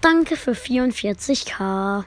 Danke für 44k.